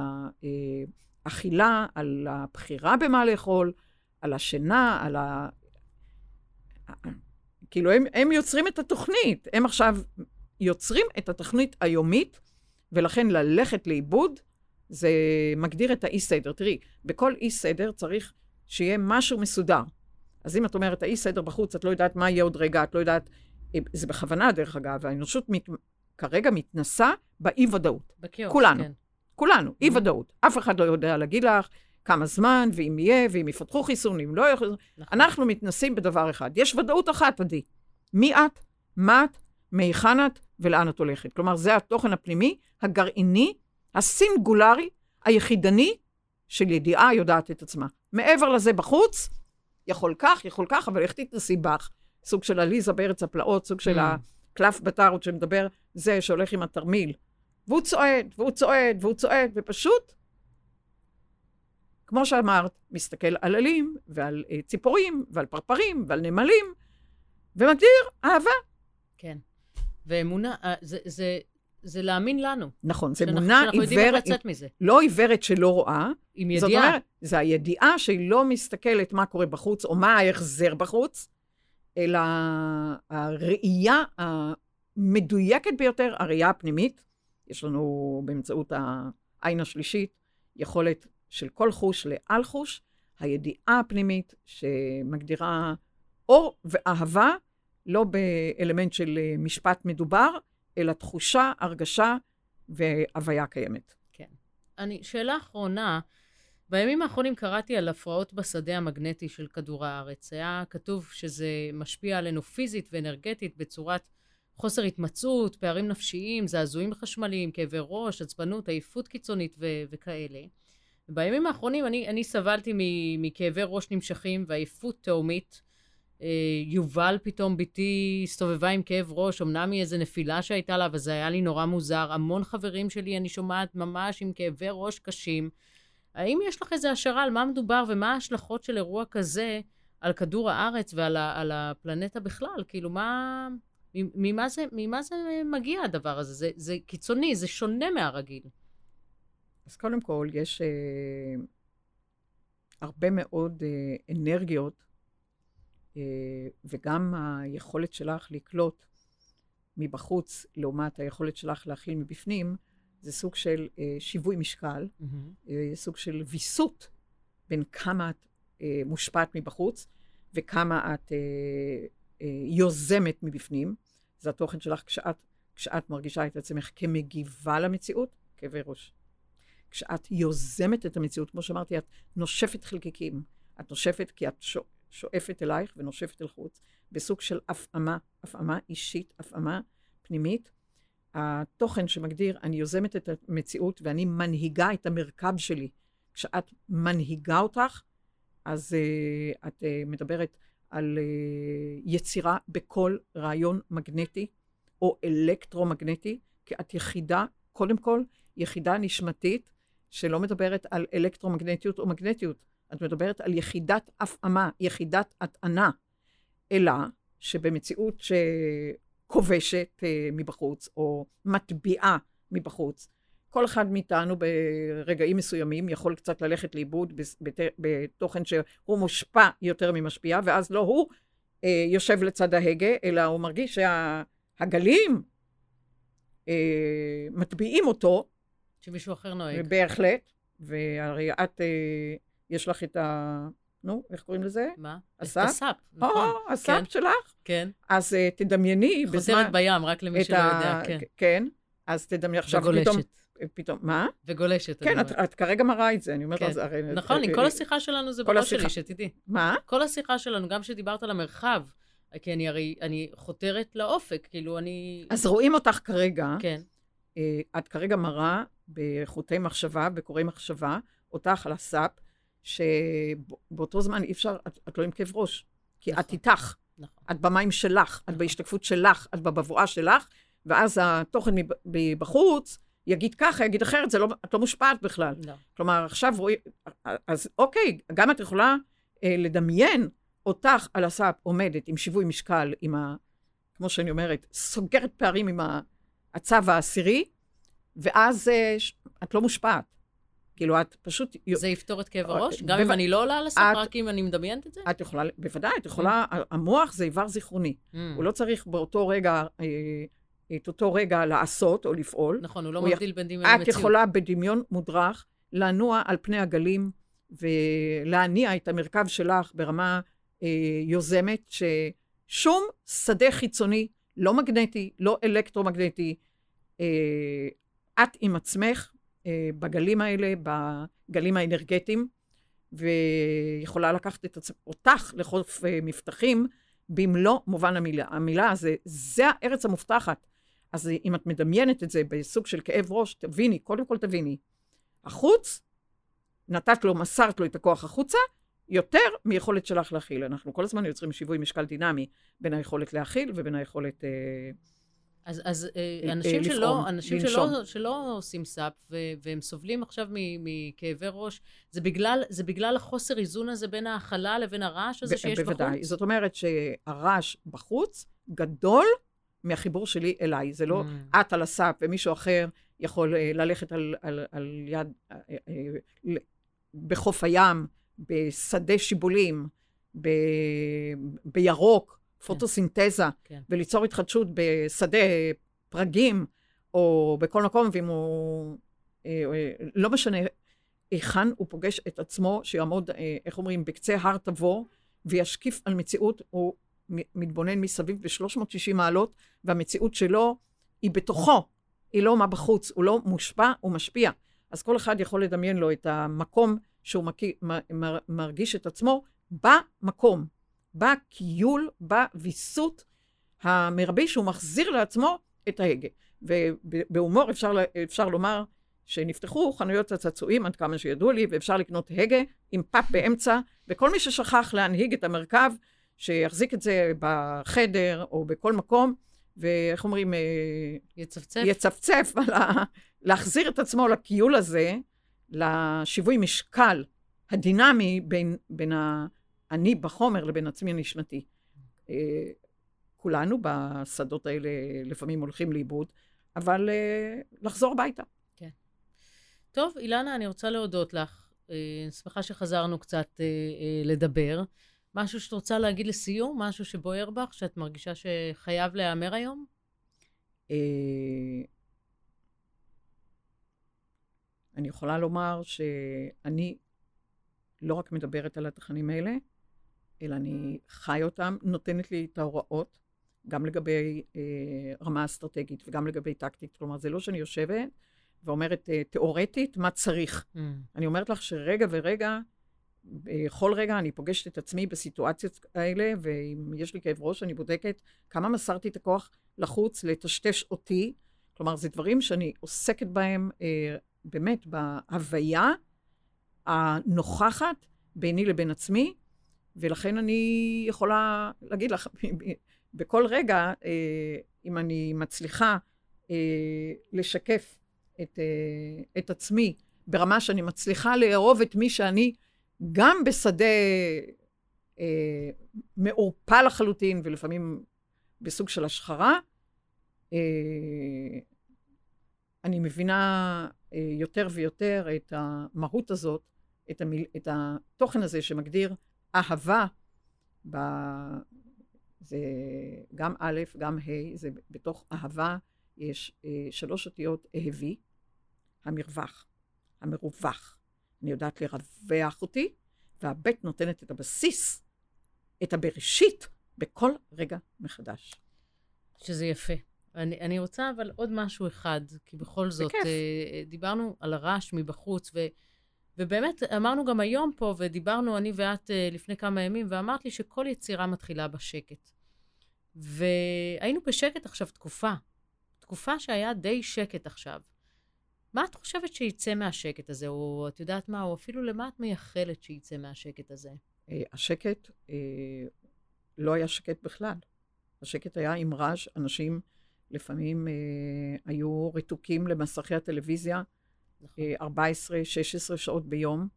האכילה, על הבחירה במה לאכול, על השינה, על ה... כאילו, הם, הם יוצרים את התוכנית. הם עכשיו יוצרים את התוכנית היומית, ולכן ללכת לאיבוד זה מגדיר את האי-סדר. תראי, בכל אי-סדר צריך שיהיה משהו מסודר. אז אם את אומרת, האי-סדר בחוץ, את לא יודעת מה יהיה עוד רגע, את לא יודעת... זה בכוונה, דרך אגב, האנושות מת, כרגע מתנסה באי-ודאות. בכאוס, כולנו. כן. כולנו, mm-hmm. אי-ודאות. אף אחד לא יודע להגיד לך כמה זמן, ואם יהיה, ואם יפתחו חיסון, אם לא יהיה חיסון. נכון. אנחנו מתנסים בדבר אחד. יש ודאות אחת, עדי. מי את, מה את, מהיכן את ולאן את הולכת. כלומר, זה התוכן הפנימי, הגרעיני, הסינגולרי, היחידני, של ידיעה יודעת את עצמה. מעבר לזה בחוץ, יכול כך, יכול כך, אבל איך תתנסי בך? סוג של עליזה בארץ הפלאות, סוג של mm. הקלף בטארות שמדבר, זה שהולך עם התרמיל. והוא צועד, והוא צועד, והוא צועד, ופשוט, כמו שאמרת, מסתכל על עלים, ועל uh, ציפורים, ועל פרפרים, ועל נמלים, ומגדיר אהבה. כן. ואמונה, אה, זה, זה, זה להאמין לנו. נכון, זה אמונה עיוורת. שאנחנו יודעים איך לצאת מזה. לא עיוורת שלא רואה. עם ידיעה. זאת אומרת, זה הידיעה שהיא לא מסתכלת מה קורה בחוץ, או מה ההחזר בחוץ, אלא הראייה המדויקת ביותר, הראייה הפנימית. יש לנו באמצעות העין השלישית יכולת של כל חוש לעל חוש, הידיעה הפנימית שמגדירה אור ואהבה, לא באלמנט של משפט מדובר, אלא תחושה, הרגשה והוויה קיימת. כן. אני, שאלה אחרונה, בימים האחרונים קראתי על הפרעות בשדה המגנטי של כדור הארץ. היה כתוב שזה משפיע עלינו פיזית ואנרגטית בצורת חוסר התמצאות, פערים נפשיים, זעזועים חשמליים, כאבי ראש, עצבנות, עייפות קיצונית ו- וכאלה. בימים האחרונים אני, אני סבלתי מכאבי ראש נמשכים ועייפות תהומית. אה, יובל פתאום, בתי הסתובבה עם כאב ראש, אמנם מאיזה נפילה שהייתה לה, אבל זה היה לי נורא מוזר. המון חברים שלי, אני שומעת ממש עם כאבי ראש קשים. האם יש לך איזו השערה על מה מדובר ומה ההשלכות של אירוע כזה על כדור הארץ ועל ה, על הפלנטה בכלל? כאילו, מה... ממה זה, ממה זה מגיע הדבר הזה? זה, זה קיצוני, זה שונה מהרגיל. אז קודם כל, יש אה, הרבה מאוד אה, אנרגיות וגם היכולת שלך לקלוט מבחוץ, לעומת היכולת שלך להכיל מבפנים, זה סוג של אה, שיווי משקל, mm-hmm. סוג של ויסות בין כמה את מושפעת מבחוץ וכמה את יוזמת מבפנים. זה התוכן שלך כשאת, כשאת מרגישה את עצמך כמגיבה למציאות, כאבי ראש. כשאת יוזמת את המציאות, כמו שאמרתי, את נושפת חלקיקים. את נושפת כי את שואפת אלייך ונושפת אל חוץ, בסוג של הפעמה, הפעמה אישית, הפעמה פנימית. התוכן שמגדיר, אני יוזמת את המציאות ואני מנהיגה את המרכב שלי. כשאת מנהיגה אותך, אז uh, את uh, מדברת על uh, יצירה בכל רעיון מגנטי או אלקטרומגנטי, כי את יחידה, קודם כל, יחידה נשמתית שלא מדברת על אלקטרומגנטיות או מגנטיות. את מדברת על יחידת הפעמה, יחידת הטענה, אלא שבמציאות שכובשת uh, מבחוץ, או מטביעה מבחוץ, כל אחד מאיתנו ברגעים מסוימים יכול קצת ללכת לאיבוד בתוכן שהוא מושפע יותר ממשפיע, ואז לא הוא אה, יושב לצד ההגה, אלא הוא מרגיש שהגלים אה, מטביעים אותו. שמישהו אחר נוהג. בהחלט, והרי את, אה, יש לך את ה... נו, איך קוראים לזה? מה? הסאפ? הסאפ, נכון. או, הסאפ כן. שלך? כן. אז uh, תדמייני בזמן... חותרת בים, רק למי שלא ה... יודע, כן. כן, אז תדמייני עכשיו וגולשת. פתאום... פתאום, מה? וגולשת. כן, את, את כרגע מראה את זה, אני אומרת כן. זה הרי... נכון, כל השיחה שלנו זה בראש שלי, שתדעי. מה? כל השיחה שלנו, גם שדיברת על המרחב, כי אני הרי, אני חותרת לאופק, כאילו, אני... אז רואים אותך כרגע. כן. את כרגע מראה בחוטי מחשבה, בקוראי מחשבה, אותך על הסאפ, שבאותו זמן אי אפשר, את, את לא עם כאב ראש, כי נכון, את איתך. נכון. את במים שלך, נכון. את בהשתקפות שלך, את בבבואה שלך, ואז התוכן מבחוץ יגיד ככה, יגיד אחרת, זה לא, את לא מושפעת בכלל. לא. כלומר, עכשיו רואים, אז אוקיי, גם את יכולה אה, לדמיין אותך על הסאפ עומדת עם שיווי משקל, עם ה... כמו שאני אומרת, סוגרת פערים עם הצו העשירי, ואז אה, את לא מושפעת. כאילו, את פשוט... זה יפתור את כאב הראש? גם אם אני לא עולה על הסף, רק אם אני מדמיינת את זה? את יכולה, בוודאי, את יכולה, mm. המוח זה איבר זיכרוני. Mm. הוא לא צריך באותו רגע, אה, את אותו רגע לעשות או לפעול. נכון, הוא לא מבדיל בין דמיון למציאות. את יכולה בדמיון מודרך לנוע על פני הגלים ולהניע את המרכב שלך ברמה אה, יוזמת, ששום שדה חיצוני, לא מגנטי, לא אלקטרומגנטי, את עם עצמך, אה, בגלים האלה, בגלים האנרגטיים, ויכולה לקחת את עצ... אותך לחוף אה, מבטחים במלוא מובן המילה. המילה זה, זה הארץ המובטחת. אז אם את מדמיינת את זה בסוג של כאב ראש, תביני, קודם כל תביני, החוץ, נתת לו, מסרת לו את הכוח החוצה, יותר מיכולת שלך להכיל. אנחנו כל הזמן יוצרים שיווי משקל דינמי בין היכולת להכיל ובין היכולת... אה, אז, אז אה, אנשים, לפעום, שלא, אנשים שלא, שלא עושים סאפ והם סובלים עכשיו מכאבי ראש, זה בגלל, זה בגלל החוסר איזון הזה בין ההכלה לבין הרעש הזה שיש בוודאי. בחוץ? בוודאי. זאת אומרת שהרעש בחוץ גדול מהחיבור שלי אליי. זה לא mm. את על הסאפ ומישהו אחר יכול ללכת על, על, על יד, בחוף הים, בשדה שיבולים, ב, בירוק. כן. פוטוסינתזה, כן. וליצור התחדשות בשדה פרגים, או בכל מקום, ואם הוא... אה, אה, לא משנה היכן הוא פוגש את עצמו, שיעמוד, אה, איך אומרים, בקצה הר תבור, וישקיף על מציאות, הוא מתבונן מסביב ב-360 מעלות, והמציאות שלו היא בתוכו, היא לא מה בחוץ, הוא לא מושפע, הוא משפיע. אז כל אחד יכול לדמיין לו את המקום שהוא מרגיש את עצמו במקום. בכיול, בוויסות המרבי שהוא מחזיר לעצמו את ההגה. ובהומור אפשר, אפשר לומר שנפתחו חנויות הצעצועים, עד כמה שידוע לי, ואפשר לקנות הגה עם פאפ באמצע, וכל מי ששכח להנהיג את המרכב, שיחזיק את זה בחדר או בכל מקום, ואיך אומרים? אה, יצפצף. יצפצף על ה... להחזיר את עצמו לכיול הזה, לשיווי משקל הדינמי בין, בין ה... אני בחומר לבין עצמי הנשמתי. אה, כולנו בשדות האלה לפעמים הולכים לאיבוד, אבל אה, לחזור הביתה. כן. טוב, אילנה, אני רוצה להודות לך. אה, אני שמחה שחזרנו קצת לדבר. משהו שאת רוצה להגיד לסיום? משהו שבוער בך, שאת מרגישה שחייב להיאמר היום? אני יכולה לומר שאני לא רק מדברת על התכנים האלה, אלא אני חי אותם, נותנת לי את ההוראות, גם לגבי אה, רמה אסטרטגית וגם לגבי טקטית. כלומר, זה לא שאני יושבת ואומרת אה, תיאורטית מה צריך. Mm. אני אומרת לך שרגע ורגע, בכל רגע אני פוגשת את עצמי בסיטואציות האלה, ואם יש לי כאב ראש, אני בודקת כמה מסרתי את הכוח לחוץ, לטשטש אותי. כלומר, זה דברים שאני עוסקת בהם אה, באמת בהוויה הנוכחת ביני לבין עצמי, ולכן אני יכולה להגיד לך, בכל רגע, אה, אם אני מצליחה אה, לשקף את, אה, את עצמי ברמה שאני מצליחה לאהוב את מי שאני, גם בשדה מעורפל לחלוטין, ולפעמים בסוג של השחרה, אני מבינה אה, יותר ויותר את המהות הזאת, את, המיל, את התוכן הזה שמגדיר אהבה, ב, זה גם א', גם ה', זה בתוך אהבה יש אה, שלוש אותיות אהבי, המרווח, המרווח. אני יודעת לרווח אותי, והבית נותנת את הבסיס, את הבראשית, בכל רגע מחדש. שזה יפה. אני, אני רוצה אבל עוד משהו אחד, כי בכל זאת, בכיף. אה, דיברנו על הרעש מבחוץ, ו, ובאמת אמרנו גם היום פה, ודיברנו אני ואת אה, לפני כמה ימים, ואמרת לי שכל יצירה מתחילה בשקט. והיינו בשקט עכשיו תקופה, תקופה שהיה די שקט עכשיו. מה את חושבת שיצא מהשקט הזה, או את יודעת מה, או אפילו למה את מייחלת שיצא מהשקט הזה? אה, השקט אה, לא היה שקט בכלל. השקט היה עם רעש, אנשים לפעמים היו רתוקים למסכי הטלוויזיה נכון. אה, 14-16 שעות ביום,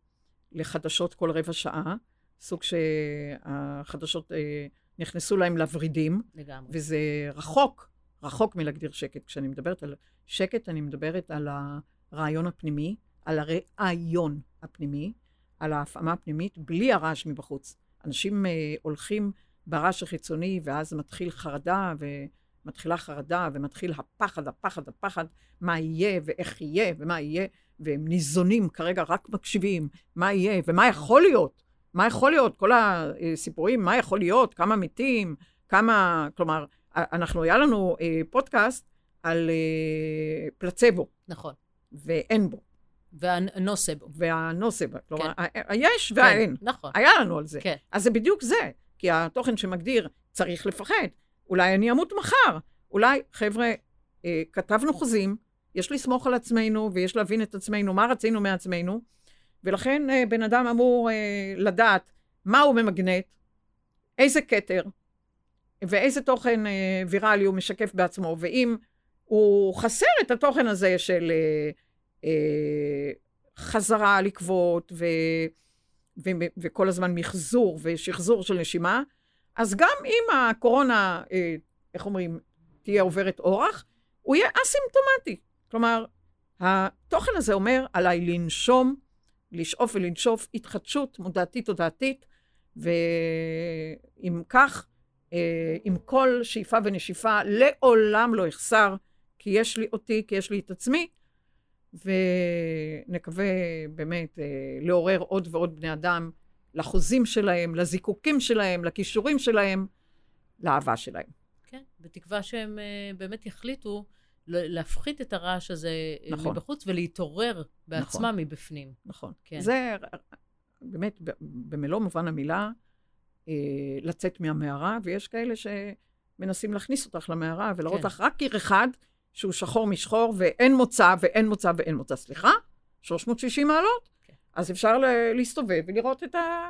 לחדשות כל רבע שעה, סוג שהחדשות אה, נכנסו להם לוורידים, לגמרי. וזה רחוק, רחוק מלהגדיר שקט. כשאני מדברת על שקט, אני מדברת על הרעיון הפנימי, על הרעיון הפנימי, על ההפעמה הפנימית, בלי הרעש מבחוץ. אנשים אה, הולכים ברעש החיצוני, ואז מתחיל חרדה, ומתחילה חרדה, ומתחיל הפחד, הפחד, הפחד, מה יהיה, ואיך יהיה, ומה יהיה, והם ניזונים כרגע, רק מקשיבים, מה יהיה, ומה יכול להיות. מה יכול להיות? כל הסיפורים, מה יכול להיות, כמה מתים, כמה... כלומר, אנחנו, היה לנו אה, פודקאסט על אה, פלצבו, נכון. ואין בו, והנוסבו. והנוסבו. כלומר, כן. היש והאין. כן, נכון. היה לנו על זה. כן. אז זה בדיוק זה, כי התוכן שמגדיר צריך לפחד. אולי אני אמות מחר. אולי, חבר'ה, אה, כתבנו חוזים, יש לסמוך על עצמנו ויש להבין את עצמנו, מה רצינו מעצמנו, ולכן אה, בן אדם אמור אה, לדעת מה הוא ממגנט, איזה כתר ואיזה תוכן אה, ויראלי הוא משקף בעצמו, ואם הוא חסר את התוכן הזה של אה, אה, חזרה על עקבות ו, ו, וכל הזמן מחזור ושחזור של נשימה, אז גם אם הקורונה, אה, איך אומרים, תהיה עוברת אורח, הוא יהיה אסימפטומטי. כלומר, התוכן הזה אומר עליי לנשום, לשאוף ולנשוף התחדשות מודעתית-תודעתית, ואם כך, אה, עם כל שאיפה ונשיפה, לעולם לא אחסר, כי יש לי אותי, כי יש לי את עצמי, ונקווה באמת אה, לעורר עוד ועוד בני אדם לחוזים שלהם, לזיקוקים שלהם, לכישורים שלהם, לאהבה שלהם. כן, בתקווה שהם uh, באמת יחליטו להפחית את הרעש הזה אה, נכון. מבחוץ ולהתעורר בעצמם נכון. מבפנים. נכון. כן. זה באמת, במלוא מובן המילה, אה, לצאת מהמערה, ויש כאלה שמנסים להכניס אותך למערה ולהראות כן. לך רק קיר אחד, שהוא שחור משחור, ואין מוצא, ואין מוצא, ואין מוצא. סליחה? 360 מעלות? אז אפשר להסתובב ולראות את, ה-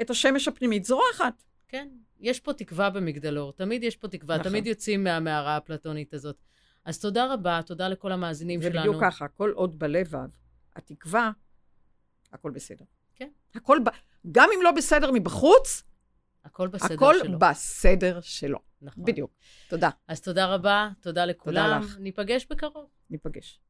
את השמש הפנימית זורחת. כן, יש פה תקווה במגדלור, תמיד יש פה תקווה, נכון. תמיד יוצאים מהמערה הפלטונית הזאת. אז תודה רבה, תודה לכל המאזינים זה שלנו. בדיוק ככה, כל עוד בלבב, התקווה, הכל בסדר. כן. הכל, ב... גם אם לא בסדר מבחוץ, הכל בסדר הכל שלו. בסדר שלו. נכון. בדיוק. תודה. אז תודה רבה, תודה לכולם. לך. ניפגש בקרוב. ניפגש.